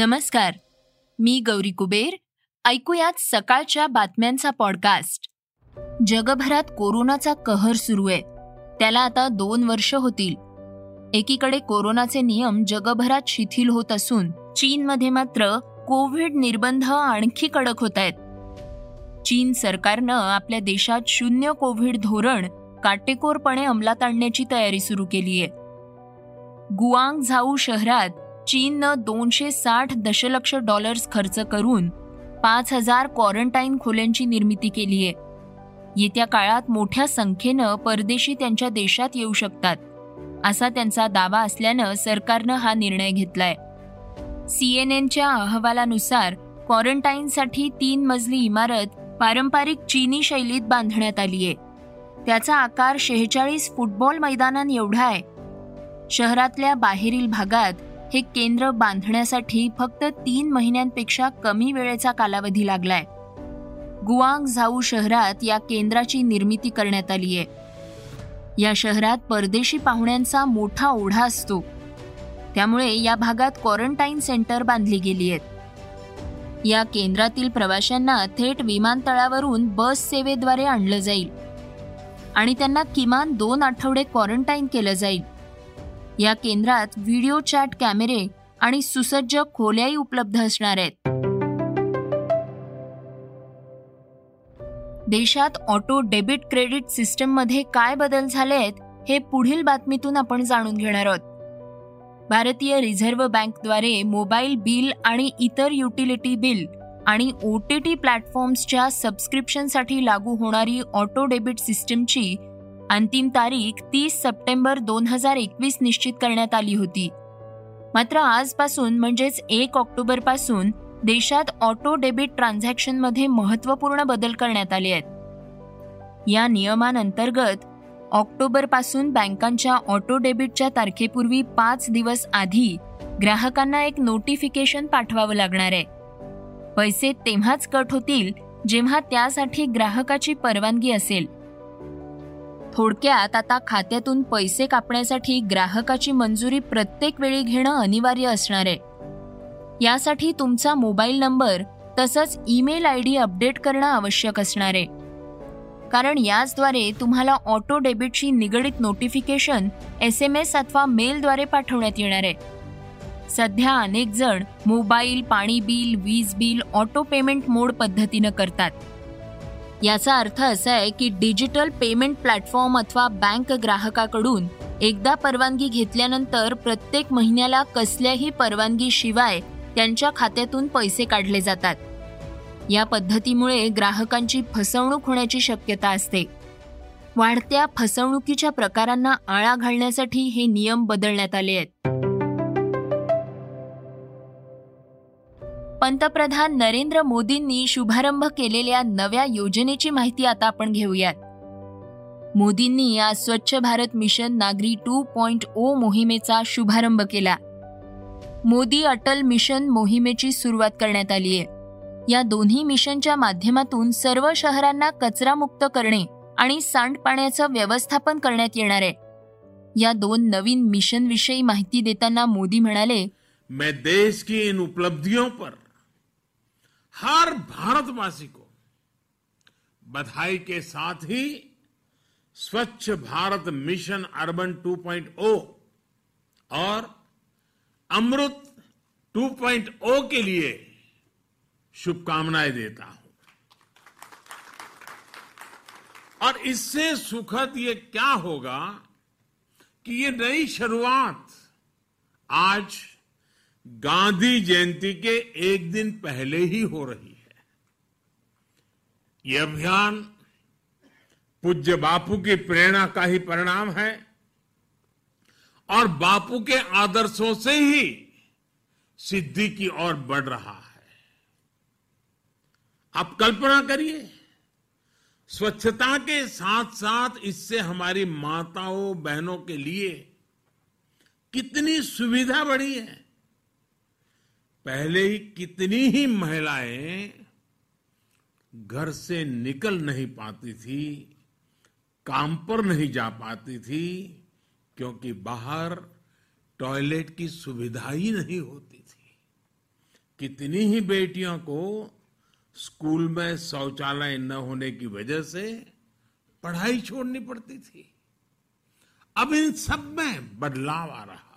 नमस्कार. मी गौरी कुबेर. ऐकूयात सकाळच्या बातम्यांचा पॉडकास्ट जगभरात कोरोनाचा कहर सुरू आहे. त्याला आता दोन वर्ष होतील. एकीकडे कोरोनाचे नियम जगभरात शिथिल होत असून चीनमध्ये मात्र कोविड निर्बंध आणखी कडक होत आहेत. चीन सरकारनं आपल्या देशात शून्य कोविड धोरण काटेकोरपणे अंमलात आणण्याची तयारी सुरू केली आहे गुआंग झाऊ शहरात चीननं दोनशे साठ दशलक्ष डॉलर्स खर्च करून पाच हजार क्वारंटाईन खोल्यांची निर्मिती केली आहे. येत्या काळात मोठ्या संख्येनं परदेशी त्यांच्या देशात येऊ शकतात असा त्यांचा दावा असल्यानं सरकारनं हा निर्णय घेतलाय. एनच्या अहवालानुसार क्वारंटाईनसाठी तीन मजली इमारत पारंपरिक चीनी शैलीत बांधण्यात आली आहे. त्याचा आकार शेहेचाळीस फुटबॉल मैदानां एवढा आहे. शहरातल्या बाहेरील भागात हे केंद्र बांधण्यासाठी फक्त तीन महिन्यांपेक्षा कमी वेळेचा कालावधी लागलाय. गुआंग झाऊ शहरात या केंद्राची निर्मिती करण्यात आली आहे. या शहरात परदेशी पाहुण्यांचा मोठा ओढा असतो. त्यामुळे या भागात क्वारंटाईन सेंटर बांधली गेली आहेत. या केंद्रातील प्रवाशांना थेट विमानतळावरून बस सेवेद्वारे आणलं जाईल. आणि त्यांना किमान दोन आठवडे क्वारंटाईन केलं जाईल. या केंद्रात व्हिडिओ चॅट कॅमेरे आणि सुसज्ज खोल्याही उपलब्ध असणार आहेत. देशात ऑटो डेबिट क्रेडिट सिस्टममध्ये काय बदल झाले आहेत हे पुढील बातमीतून आपण जाणून घेणार आहोत. भारतीय रिझर्व्ह बँकद्वारे मोबाईल बिल आणि इतर युटिलिटी बिल आणि ओ टी टी प्लॅटफॉर्म्सच्या सबस्क्रिप्शनसाठी लागू होणारी ऑटो डेबिट सिस्टमची अंतिम तारीख तीस सप्टेंबर दोन हजार एकवीस निश्चित करण्यात आली होती. मात्र आजपासून म्हणजेच एक ऑक्टोबरपासून देशात ऑटो डेबिट ट्रान्झॅक्शनमध्ये महत्त्वपूर्ण बदल करण्यात आले आहेत. या नियमांअंतर्गत ऑक्टोबरपासून बँकांच्या ऑटो डेबिटच्या तारखेपूर्वी पाच दिवस आधी ग्राहकांना एक नोटिफिकेशन पाठवावं लागणार आहे. पैसे तेव्हाच कट होतील जेव्हा त्यासाठी ग्राहकाची परवानगी असेल. थोडक्यात आता खात्यातून पैसे कापण्यासाठी ग्राहकाची मंजुरी प्रत्येक वेळी घेणं अनिवार्य असणार आहे. यासाठी तुमचा मोबाईल नंबर तसंच ईमेल आय डी अपडेट करणं आवश्यक असणार आहे. कारण याचद्वारे तुम्हाला ऑटो डेबिटशी निगडीत नोटिफिकेशन एस एम एस अथवा मेलद्वारे पाठवण्यात येणार आहे. सध्या अनेक जण मोबाईल पाणी बिल वीज बिल ऑटो पेमेंट मोड पद्धतीनं करतात. याचा अर्थ असा आहे की डिजिटल पेमेंट प्लॅटफॉर्म अथवा बँक ग्राहकाकडून एकदा परवानगी घेतल्यानंतर प्रत्येक महिन्याला कसल्याही परवानगीशिवाय त्यांच्या खात्यातून पैसे काढले जातात. या पद्धतीमुळे ग्राहकांची फसवणूक होण्याची शक्यता असते. वाढत्या फसवणुकीच्या प्रकारांना आळा घालण्यासाठी हे नियम बदलण्यात आले आहेत. पंतप्रधान नरेंद्र मोदींनी शुभारंभ केलेल्या नव्या योजनेची माहिती आता आपण घेऊयात. मोदींनी आज स्वच्छ भारत मिशन नागरी टू पॉइंट ओ मोहिमेचा शुभारंभ केला. मोदी अटल मिशन मोहिमेची सुरुवात करण्यात आली आहे. या दोन्ही मिशनच्या माध्यमातून सर्व शहरांना कचरामुक्त करणे आणि सांडपाण्याचं व्यवस्थापन करण्यात येणार आहे. या दोन नवीन मिशन विषयी माहिती देताना मोदी म्हणाले मैं देश की इन उपलब्धियों पर हर भारतवासी को बधाई के साथ ही स्वच्छ भारत मिशन अर्बन 2.0 और अमृत 2.0 के लिए शुभकामनाएँ देता हूँ। और इससे सुखद ये क्या होगा कि ये नई शुरुआत आज गांधी जयंती के एक दिन पहले ही हो रही है। ये अभियान पूज्य बापू की प्रेरणा का ही परिणाम है और बापू के आदर्शों से ही सिद्धि की ओर बढ़ रहा है। आप कल्पना करिए, स्वच्छता के साथ साथ इससे हमारी माताओं, बहनों के लिए कितनी सुविधा बढ़ी है। पहले ही कितनी ही महिलाएँ घर से निकल नहीं पाती थी, काम पर नहीं जा पाती थी, क्योंकि बाहर टॉयलेट की सुविधा ही नहीं होती थी। कितनी ही बेटियों को स्कूल में शौचालय न होने की वजह से पढ़ाई छोड़नी पड़ती थी। अब इन सब में बदलाव आ रहा है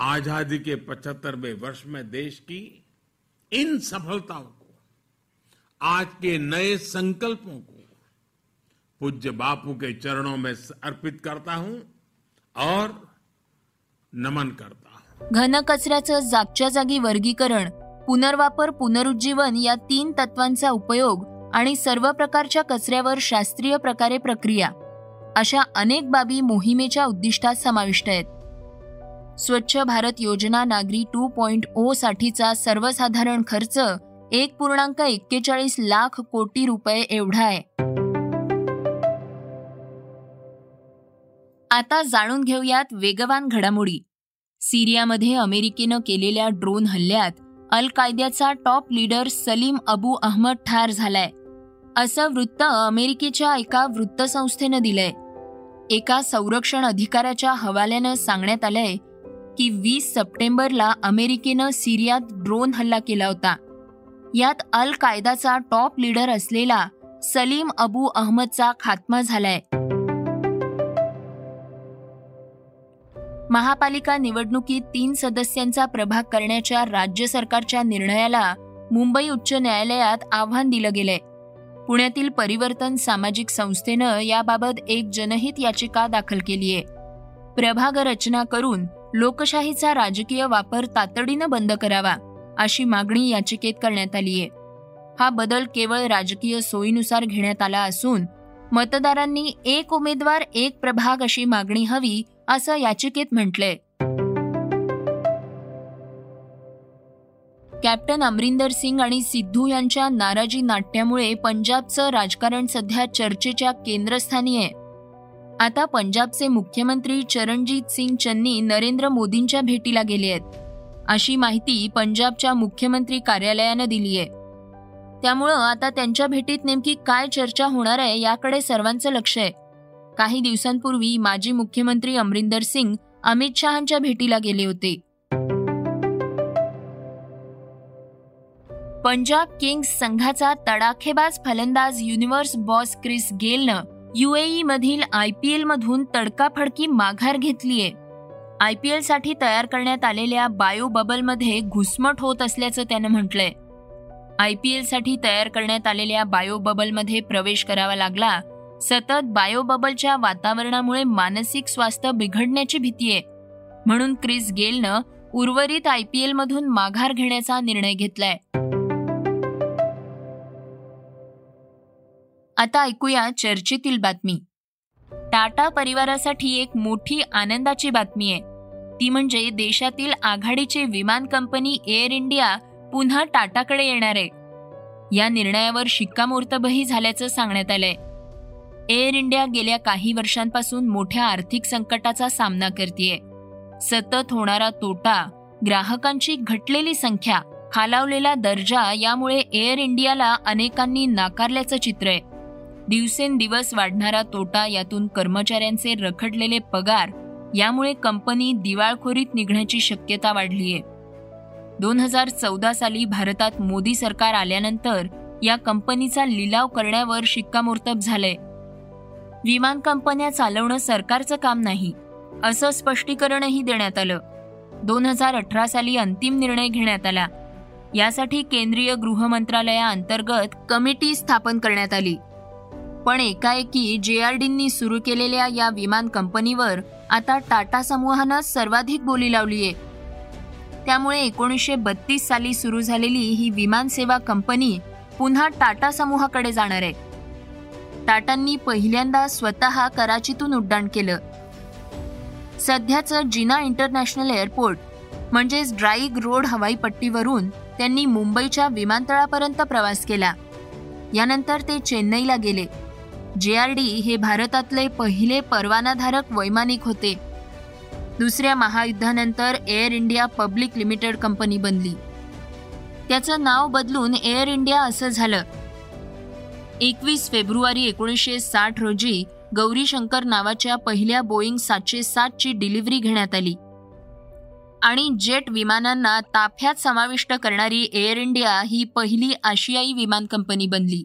आजादी के पचहत्तरवें वर्ष में देश की इन सफलताओं को आज के नए संकल्पों को पूज्य बापू के चरणों में अर्पित करता हूं और नमन करता हूं। घन कचऱ्याचं जागच्या जागी वर्गीकरण पुनर्वापर पुनरुज्जीवन या तीन तत्वांचा उपयोग आणि सर्व प्रकारच्या कचऱ्यावर शास्त्रीय प्रकारे प्रक्रिया अशा अनेक बाबी मोहिमेच्या उद्दिष्टात समाविष्ट आहेत. स्वच्छ भारत योजना नागरी टू पॉइंट ओ साठीचा सर्वसाधारण खर्च एक पूर्णांक एक्केचाळीस लाख कोटी रुपये एवढा आहे. आता जाणून घेऊयात वेगवान घडामोडी. सिरियामध्ये अमेरिकेनं केलेल्या ड्रोन हल्ल्यात अल कायद्याचा top leader Salim Abu Ahmad ठार झालाय. असं वृत्त अमेरिकेच्या एका वृत्तसंस्थेनं दिलंय. एका संरक्षण अधिकाऱ्याच्या हवाल्यानं सांगण्यात आलंय की वीस सप्टेंबरला अमेरिकेनं सिरियात ड्रोन हल्ला केला होता. यात अल कायदाचा टॉप लीडर असलेला सलीम अबू अहमदचा खात्मा झालाय. महापालिका निवडणुकीत तीन सदस्यांचा प्रभाग करण्याच्या राज्य सरकारच्या निर्णयाला मुंबई उच्च न्यायालयात आव्हान दिलं गेलंय. पुण्यातील परिवर्तन सामाजिक संस्थेनं याबाबत एक जनहित याचिका दाखल केलीय. प्रभाग रचना करून लोकशाहीचा राजकीय वापर तातडीनं बंद करावा अशी मागणी याचिकेत करण्यात आली आहे. हा बदल केवळ राजकीय सोयीनुसार घेण्यात आला असून मतदारांनी एक उमेदवार एक प्रभाग अशी मागणी हवी असं याचिकेत म्हटलंय. कॅप्टन अमरिंदर सिंग आणि सिद्धू यांच्या नाराजी नाट्यामुळे पंजाबचं राजकारण सध्या चर्चेच्या केंद्रस्थानी आहे. आता पंजाबचे मुख्यमंत्री चरणजीत सिंग चन्नी नरेंद्र मोदींच्या भेटीला गेले आहेत. अशी माहिती पंजाबच्या मुख्यमंत्री कार्यालयानं दिली आहे. त्यामुळं आता त्यांच्या भेटीत नेमकी काय चर्चा होणार आहे याकडे सर्वांचं लक्ष आहे. काही दिवसांपूर्वी माजी मुख्यमंत्री अमरिंदर सिंग अमित शहांच्या भेटीला गेले होते. पंजाब किंग्स संघाचा तडाखेबाज फलंदाज युनिव्हर्स बॉस क्रिस गेलनं युएई मधील आय पी एल मधून तडकाफडकी माघार घेतलीये. आय पी एलसाठी तयार करण्यात आलेल्या बायो बबलमध्ये घुसमट होत असल्याचं त्यानं म्हटलंय. आय पी एलसाठी तयार करण्यात आलेल्या बायो बबलमध्ये प्रवेश करावा लागला. सतत बायो बबलच्या वातावरणामुळे मानसिक स्वास्थ्य बिघडण्याची भीती आहे म्हणून क्रिस गेलनं उर्वरित आय पी एल मधून माघार घेण्याचा निर्णय घेतलाय. आता ऐकूया चर्चेतील बातमी. टाटा परिवारासाठी एक मोठी आनंदाची बातमी आहे. ती म्हणजे देशातील आघाडीची विमान कंपनी एअर इंडिया पुन्हा टाटाकडे येणार आहे. या निर्णयावर शिक्कामोर्तबही झाल्याचं सांगण्यात आलंय. एअर इंडिया गेल्या काही वर्षांपासून मोठ्या आर्थिक संकटाचा सामना करतेय. सतत होणारा तोटा ग्राहकांची घटलेली संख्या खालावलेला दर्जा यामुळे एअर इंडियाला अनेकांनी नाकारल्याचं चित्र आहे. दिवसेंदिवस वाढणारा तोटा यातून कर्मचाऱ्यांचे रखडलेले पगार यामुळे कंपनी दिवाळखोरीत निघण्याची शक्यता वाढली आहे दोन हजार चौदा साली भारतात मोदी सरकार आल्यानंतर या कंपनीचा लिलाव करण्यावर शिक्कामोर्तब झालंय. विमान कंपन्या चालवणं सरकारचं काम नाही असं स्पष्टीकरणही देण्यात आलं. दोन हजार अठरा साली अंतिम निर्णय घेण्यात आला. यासाठी केंद्रीय गृह मंत्रालयाअंतर्गत कमिटी स्थापन करण्यात आली. पण एकाएकी जेआरडींनी सुरू केलेल्या या विमान कंपनीवर आता टाटा समूहानं सर्वाधिक बोली लावली आहे त्यामुळे एकोणीसशे बत्तीस साली सुरू झालेली ही विमान सेवा कंपनी पुन्हा टाटा समूहाकडे जाणार आहे. टाटांनी पहिल्यांदा स्वतः कराचीतून उड्डाण केलं. सध्याचं जिना इंटरनॅशनल एअरपोर्ट म्हणजेच ड्राईग रोड हवाई पट्टीवरून त्यांनी मुंबईच्या विमानतळापर्यंत प्रवास केला. यानंतर ते चेन्नईला गेले. जे आर डी हे भारतातले पहिले परवानाधारक वैमानिक होते. दुसऱ्या महायुद्धानंतर Air India public limited company बनली. त्याचं नाव बदलून एअर इंडिया असं झालं. एकवीस फेब्रुवारी एकोणीसशे साठ रोजी गौरीशंकर नावाच्या पहिल्या बोईंग सातशे सातची डिलिव्हरी घेण्यात आली. आणि जेट विमानांना ताफ्यात समाविष्ट करणारी एअर इंडिया ही पहिली आशियाई विमान कंपनी बनली.